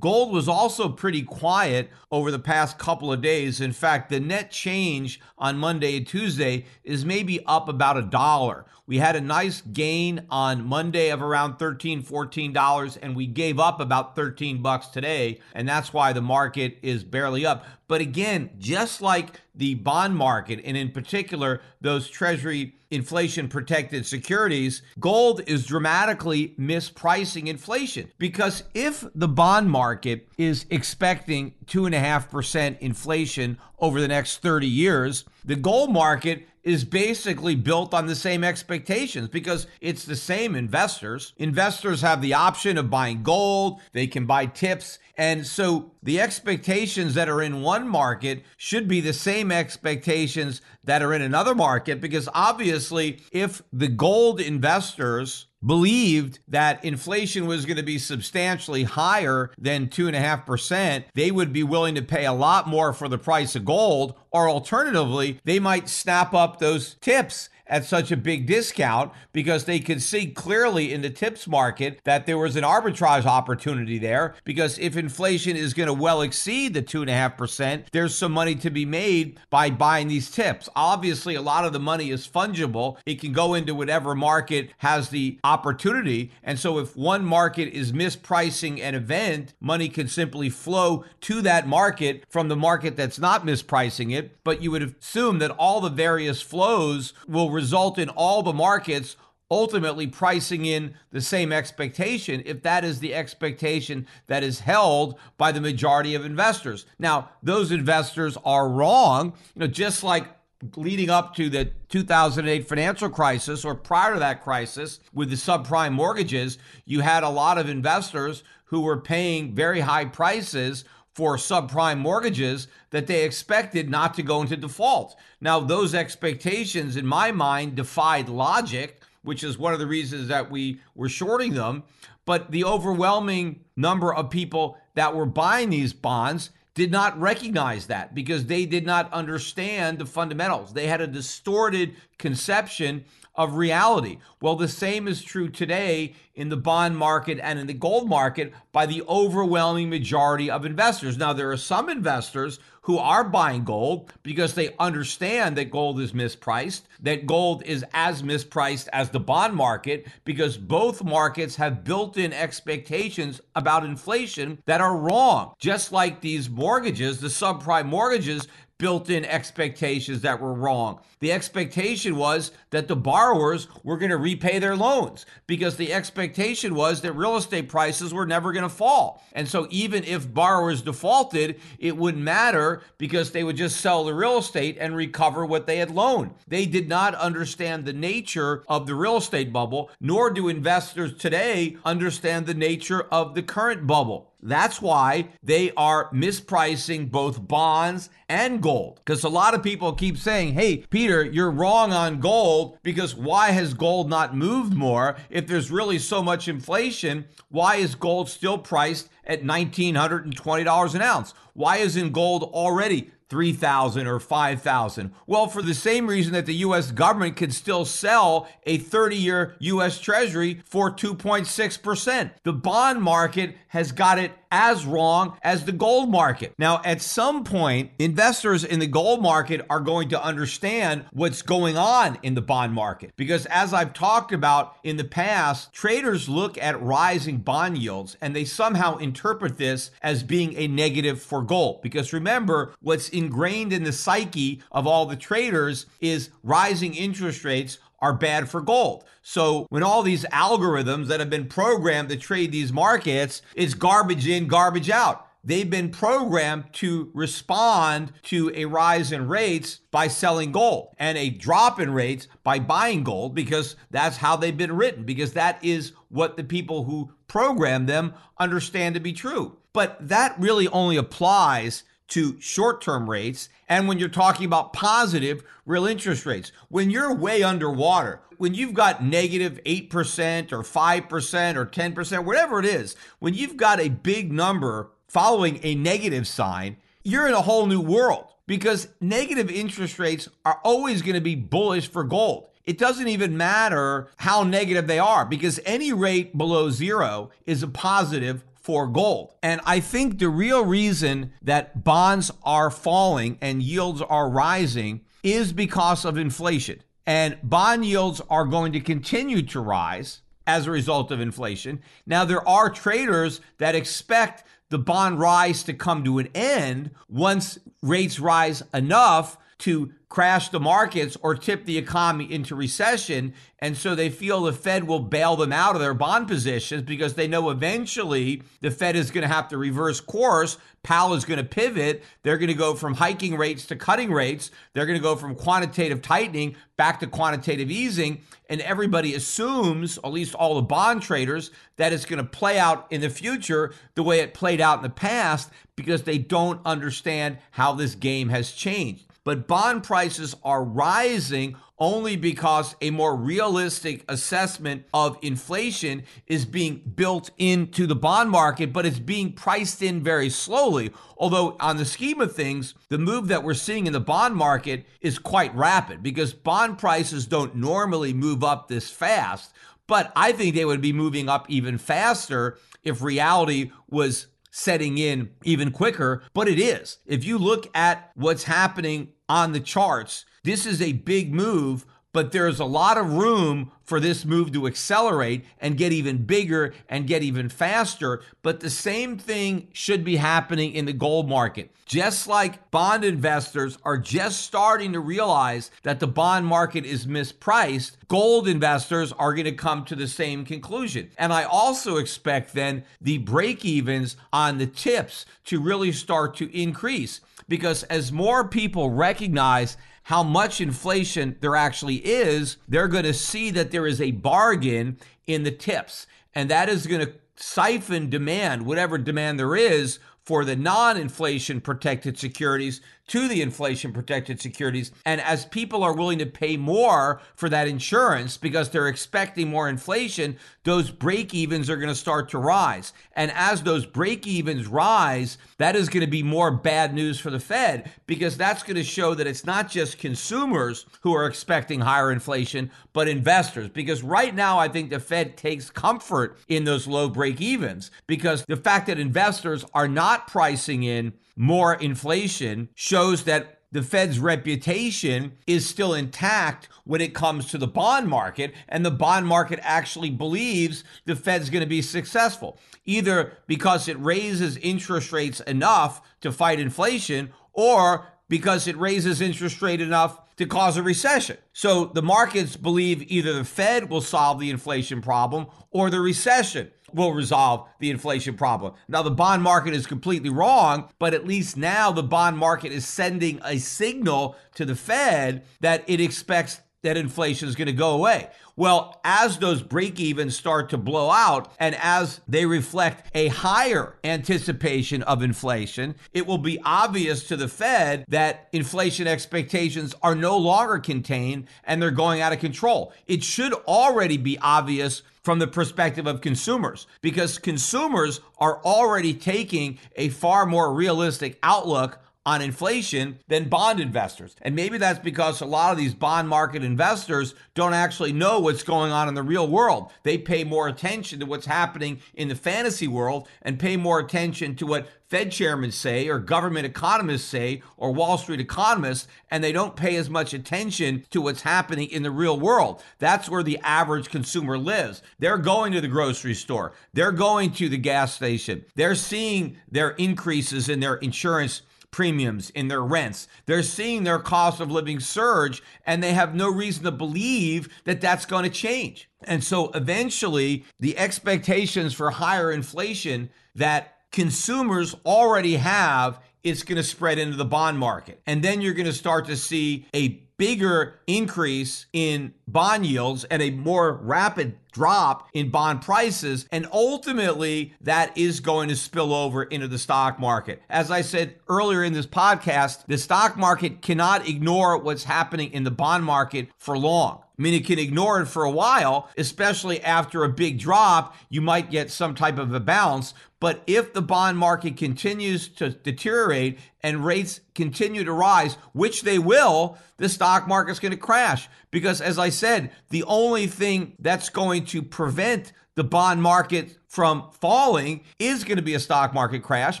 Speaker 2: Gold was also pretty quiet over the past couple of days. In fact, the net change on Monday and Tuesday is maybe up about a dollar. We had a nice gain on Monday of around $13, $14, and we gave up about 13 bucks today, and that's why the market is barely up. But again, just like the bond market, and in particular, those treasury inflation protected securities, gold is dramatically mispricing inflation. Because if the bond market is expecting 2.5% inflation over the next 30 years, the gold market is basically built on the same expectations because it's the same investors. Investors have the option of buying gold, they can buy tips. And so the expectations that are in one market should be the same expectations that are in another market because obviously, if the gold investors believed that inflation was going to be substantially higher than 2.5%, they would be willing to pay a lot more for the price of gold, or alternatively, they might snap up those tips at such a big discount because they could see clearly in the tips market that there was an arbitrage opportunity there. Because if inflation is going to well exceed the 2.5%, there's some money to be made by buying these tips. Obviously, a lot of the money is fungible, it can go into whatever market has the opportunity. And so if one market is mispricing an event, money can simply flow to that market from the market that's not mispricing it. But you would assume that all the various flows will result in all the markets ultimately pricing in the same expectation if that is the expectation that is held by the majority of investors. Now, those investors are wrong, you know, just like leading up to the 2008 financial crisis or prior to that crisis with the subprime mortgages, you had a lot of investors who were paying very high prices for subprime mortgages that they expected not to go into default. Now, those expectations, in my mind, defied logic, which is one of the reasons that we were shorting them. But the overwhelming number of people that were buying these bonds did not recognize that because they did not understand the fundamentals. They had a distorted conception of reality. Well, the same is true today in the bond market and in the gold market by the overwhelming majority of investors. Now, there are some investors who are buying gold because they understand that gold is mispriced, that gold is as mispriced as the bond market because both markets have built in expectations about inflation that are wrong. Just like these mortgages, the subprime mortgages built in expectations that were wrong. The expectation was that the borrowers were going to repay their loans because the expectation was that real estate prices were never going to fall. And so even if borrowers defaulted, it wouldn't matter because they would just sell the real estate and recover what they had loaned. They did not understand the nature of the real estate bubble, nor do investors today understand the nature of the current bubble. That's why they are mispricing both bonds and gold. Because a lot of people keep saying, hey, Peter, you're wrong on gold because why has gold not moved more? If there's really so much inflation, why is gold still priced at $1,920 an ounce? Why isn't gold already 3,000 or 5,000? Well, for the same reason that the US government can still sell a 30-year US Treasury for 2.6%. The bond market has got it as wrong as the gold market. Now, at some point, investors in the gold market are going to understand what's going on in the bond market because as I've talked about in the past, traders look at rising bond yields and they somehow interpret this as being a negative for gold because remember, what's ingrained in the psyche of all the traders is rising interest rates are bad for gold. So when all these algorithms that have been programmed to trade these markets, it's garbage in, garbage out. They've been programmed to respond to a rise in rates by selling gold and a drop in rates by buying gold because that's how they've been written, because that is what the people who program them understand to be true. But that really only applies to short term rates and when you're talking about positive real interest rates. When you're way underwater, when you've got negative 8% or 5% or 10%, whatever it is, when you've got a big number following a negative sign, you're in a whole new world because negative interest rates are always going to be bullish for gold. It doesn't even matter how negative they are because any rate below zero is a positive for gold. And I think the real reason that bonds are falling and yields are rising is because of inflation. And bond yields are going to continue to rise as a result of inflation. Now, there are traders that expect the bond rise to come to an end once rates rise enough to crash the markets or tip the economy into recession. And so they feel the Fed will bail them out of their bond positions because they know eventually the Fed is going to have to reverse course. Powell is going to pivot. They're going to go from hiking rates to cutting rates. They're going to go from quantitative tightening back to quantitative easing. And everybody assumes, at least all the bond traders, that it's going to play out in the future the way it played out in the past because they don't understand how this game has changed but bond prices are rising only because a more realistic assessment of inflation is being built into the bond market, but it's being priced in very slowly. Although, on the scheme of things, the move that we're seeing in the bond market is quite rapid because bond prices don't normally move up this fast. But I think they would be moving up even faster if reality was setting in even quicker, but it is. If you look at what's happening on the charts, this is a big move, but there's a lot of room for this move to accelerate and get even bigger and get even faster. But the same thing should be happening in the gold market. Just like bond investors are just starting to realize that the bond market is mispriced, gold investors are going to come to the same conclusion. And I also expect then the break evens on the tips to really start to increase because as more people recognize how much inflation there actually is, they're going to see that there is a bargain in the tips. And that is going to siphon demand, whatever demand there is, for the non inflation protected securities to the inflation protected securities. And as people are willing to pay more for that insurance because they're expecting more inflation, those break evens are going to start to rise. And as those break evens rise, that is going to be more bad news for the Fed because that's going to show that it's not just consumers who are expecting higher inflation, but investors. Because right now, I think the Fed takes comfort in those low break evens because the fact that investors are not pricing in more inflation shows that the Fed's reputation is still intact when it comes to the bond market, and the bond market actually believes the Fed's going to be successful, either because it raises interest rates enough to fight inflation or because it raises interest rate enough to cause a recession. So the markets believe either the Fed will solve the inflation problem or the recession will resolve the inflation problem. Now, the bond market is completely wrong, but at least now the bond market is sending a signal to the Fed that it expects that inflation is going to go away. Well, as those break evens start to blow out and as they reflect a higher anticipation of inflation, it will be obvious to the Fed that inflation expectations are no longer contained and they're going out of control. It should already be obvious from the perspective of consumers because consumers are already taking a far more realistic outlook on inflation than bond investors. And maybe that's because a lot of these bond market investors don't actually know what's going on in the real world. They pay more attention to what's happening in the fantasy world and pay more attention to what Fed chairmen say or government economists say or Wall Street economists, and they don't pay as much attention to what's happening in the real world. That's where the average consumer lives. They're going to the grocery store, they're going to the gas station, they're seeing their increases in their insurance premiums, in their rents. They're seeing their cost of living surge, and they have no reason to believe that that's going to change. And so eventually, the expectations for higher inflation that consumers already have it's going to spread into the bond market. And then you're going to start to see a bigger increase in bond yields and a more rapid drop in bond prices. And ultimately, that is going to spill over into the stock market. As I said earlier in this podcast, the stock market cannot ignore what's happening in the bond market for long. I mean, it can ignore it for a while, especially after a big drop, you might get some type of a bounce. But if the bond market continues to deteriorate and rates continue to rise, which they will, the stock market's going to crash. Because as I said, the only thing that's going to prevent the bond market from falling is going to be a stock market crash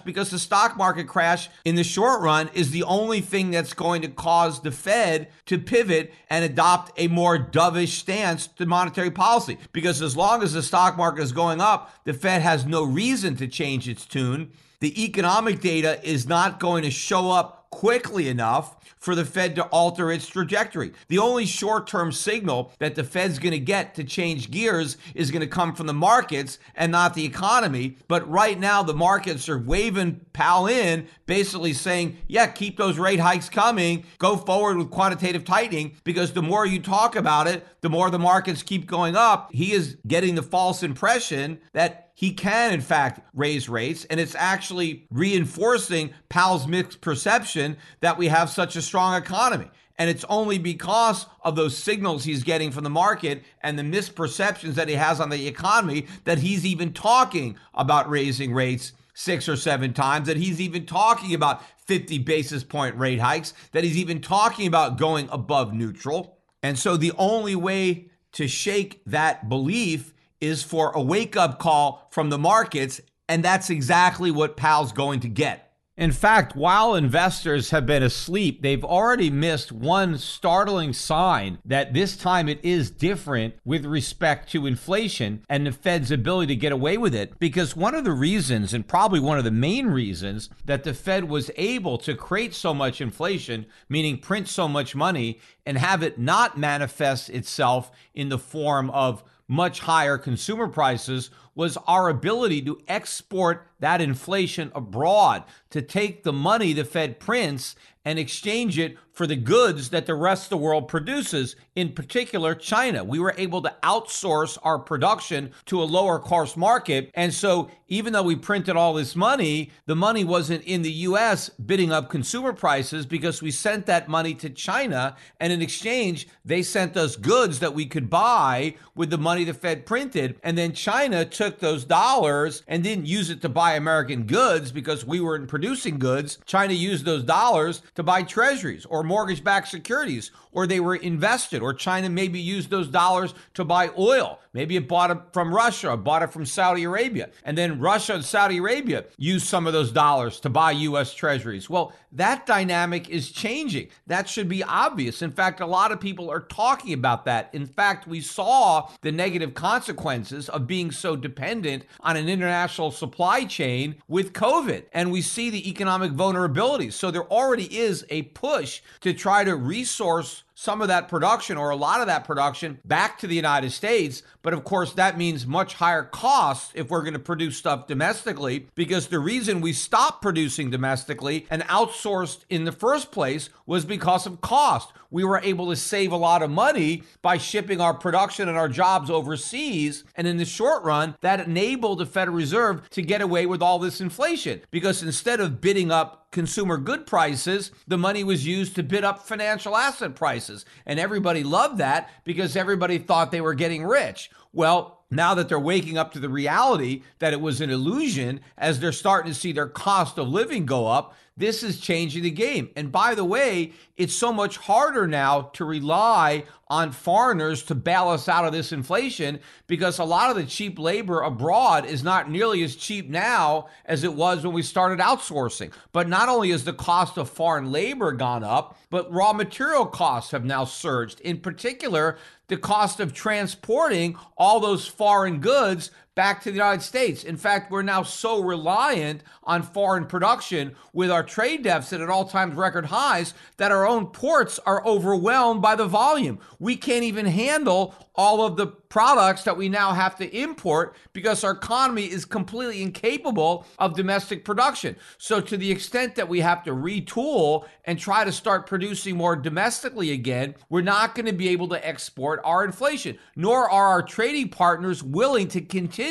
Speaker 2: because the stock market crash in the short run is the only thing that's going to cause the Fed to pivot and adopt a more dovish stance to monetary policy. Because as long as the stock market is going up, the Fed has no reason to change its tune. The economic data is not going to show up quickly enough for the Fed to alter its trajectory. The only short term signal that the Fed's going to get to change gears is going to come from the markets and not the economy. But right now, the markets are waving Powell in, basically saying, yeah, keep those rate hikes coming, go forward with quantitative tightening, because the more you talk about it, the more the markets keep going up. He is getting the false impression that he can, in fact, raise rates. And it's actually reinforcing Powell's misperception that we have such a strong economy. And it's only because of those signals he's getting from the market and the misperceptions that he has on the economy that he's even talking about raising rates six or seven times, that he's even talking about 50 basis point rate hikes, that he's even talking about going above neutral. And so the only way to shake that belief is for a wake up call from the markets. And that's exactly what Powell's going to get. In fact, while investors have been asleep, they've already missed one startling sign that this time it is different with respect to inflation and the Fed's ability to get away with it. Because one of the reasons, and probably one of the main reasons, that the Fed was able to create so much inflation, meaning print so much money, and have it not manifest itself in the form of much higher consumer prices was our ability to export that inflation abroad, to take the money the Fed prints and exchange it for the goods that the rest of the world produces, in particular China. We were able to outsource our production to a lower cost market. And so, even though we printed all this money, the money wasn't in the US bidding up consumer prices because we sent that money to China. And in exchange, they sent us goods that we could buy with the money the Fed printed. And then China took those dollars and didn't use it to buy American goods because we weren't producing goods. China used those dollars to buy treasuries or mortgage backed securities, or they were invested, or China maybe used those dollars to buy oil. Maybe it bought it from Russia, bought it from Saudi Arabia. And then Russia and Saudi Arabia used some of those dollars to buy U.S. treasuries. Well, that dynamic is changing. That should be obvious. In fact, a lot of people are talking about that. In fact, we saw the negative consequences of being so dependent on an international supply chain with COVID. And we see the economic vulnerabilities. So there already is a push to try to resource some of that production or a lot of that production back to the United States. But of course, that means much higher costs if we're going to produce stuff domestically, because the reason we stopped producing domestically and outsourced in the first place was because of cost. We were able to save a lot of money by shipping our production and our jobs overseas. And in the short run, that enabled the Federal Reserve to get away with all this inflation because instead of bidding up consumer good prices, the money was used to bid up financial asset prices. And everybody loved that because everybody thought they were getting rich. Well, now that they're waking up to the reality that it was an illusion as they're starting to see their cost of living go up, this is changing the game. And by the way, it's so much harder now to rely on foreigners to bail us out of this inflation because a lot of the cheap labor abroad is not nearly as cheap now as it was when we started outsourcing. But not only has the cost of foreign labor gone up, but raw material costs have now surged. In particular, the cost of transporting all those foreign goods back to the United States. In fact, we're now so reliant on foreign production with our trade deficit at all times record highs that our own ports are overwhelmed by the volume. We can't even handle all of the products that we now have to import because our economy is completely incapable of domestic production. So, to the extent that we have to retool and try to start producing more domestically again, we're not going to be able to export our inflation, nor are our trading partners willing to continue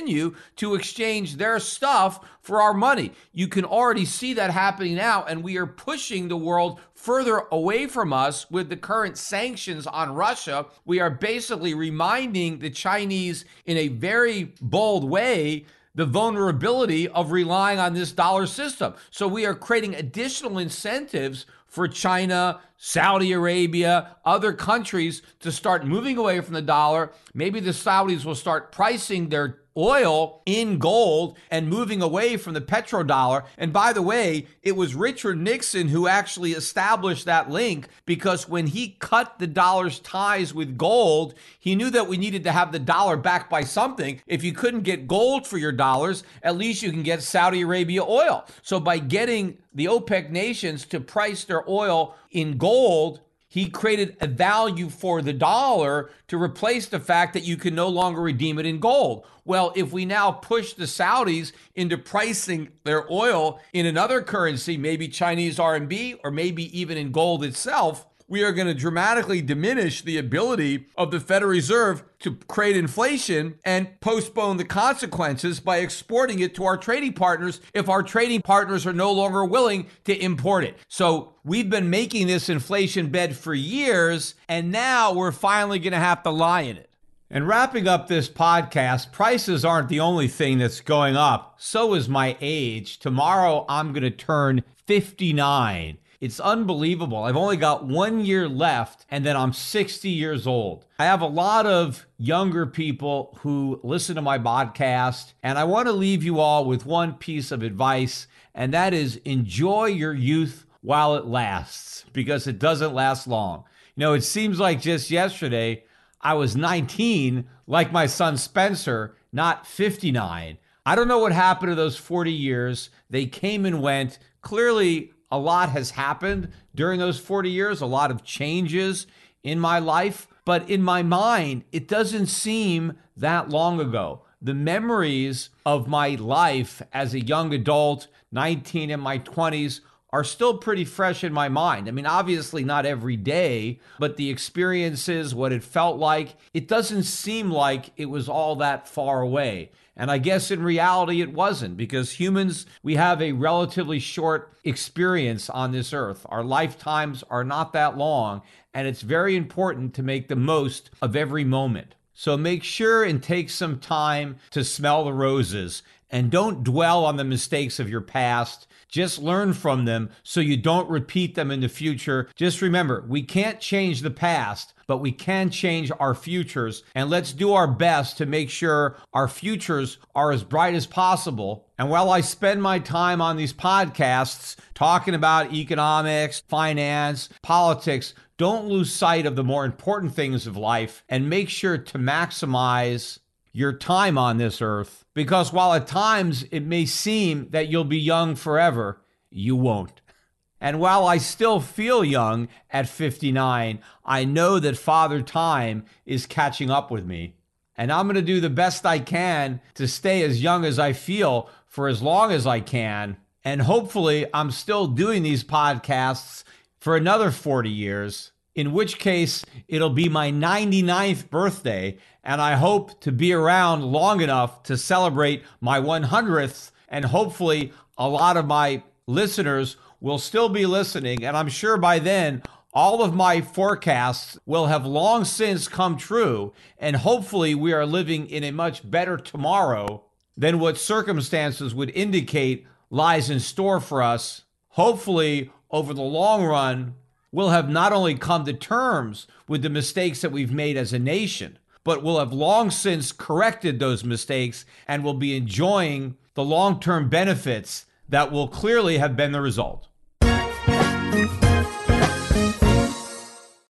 Speaker 2: to exchange their stuff for our money. You can already see that happening now, and we are pushing the world further away from us with the current sanctions on Russia. We are basically reminding the Chinese in a very bold way the vulnerability of relying on this dollar system. So we are creating additional incentives for China, Saudi Arabia, other countries to start moving away from the dollar. Maybe the Saudis will start pricing their oil in gold and moving away from the petrodollar. And by the way, it was Richard Nixon who actually established that link because when he cut the dollar's ties with gold, he knew that we needed to have the dollar backed by something. If you couldn't get gold for your dollars, at least you can get Saudi Arabia oil. So by getting the OPEC nations to price their oil in gold, he created a value for the dollar to replace the fact that you can no longer redeem it in gold. Well, if we now push the Saudis into pricing their oil in another currency, maybe Chinese RMB or maybe even in gold itself, we are going to dramatically diminish the ability of the Federal Reserve to create inflation and postpone the consequences by exporting it to our trading partners if our trading partners are no longer willing to import it. So we've been making this inflation bed for years, and now we're finally going to have to lie in it. And wrapping up this podcast, prices aren't the only thing that's going up. So is my age. Tomorrow I'm going to turn 59. It's unbelievable. I've only got one year left, and then I'm 60 years old. I have a lot of younger people who listen to my podcast, and I want to leave you all with one piece of advice, and that is enjoy your youth while it lasts because it doesn't last long. You know, it seems like just yesterday I was 19, like my son Spencer, not 59. I don't know what happened to those 40 years. They came and went. Clearly, a lot has happened during those 40 years, a lot of changes in my life. But in my mind, it doesn't seem that long ago. The memories of my life as a young adult, 19 in my 20s, are still pretty fresh in my mind. I mean, obviously not every day, but the experiences, what it felt like, it doesn't seem like it was all that far away. And I guess in reality, it wasn't because humans, we have a relatively short experience on this earth. Our lifetimes are not that long, and it's very important to make the most of every moment. So make sure and take some time to smell the roses and don't dwell on the mistakes of your past. Just learn from them so you don't repeat them in the future. Just remember, we can't change the past, but we can change our futures. And let's do our best to make sure our futures are as bright as possible. And while I spend my time on these podcasts talking about economics, finance, politics, don't lose sight of the more important things of life and make sure to maximize your time on this earth. Because while at times it may seem that you'll be young forever, you won't. And while I still feel young at 59, I know that Father Time is catching up with me. And I'm going to do the best I can to stay as young as I feel for as long as I can. And hopefully, I'm still doing these podcasts for another 40 years, in which case it'll be my 99th birthday. And I hope to be around long enough to celebrate my 100th. And hopefully, a lot of my listeners will still be listening. And I'm sure by then, all of my forecasts will have long since come true. And hopefully, we are living in a much better tomorrow than what circumstances would indicate lies in store for us. Hopefully, over the long run, we'll have not only come to terms with the mistakes that we've made as a nation, but we'll have long since corrected those mistakes and will be enjoying the long term benefits that will clearly have been the result.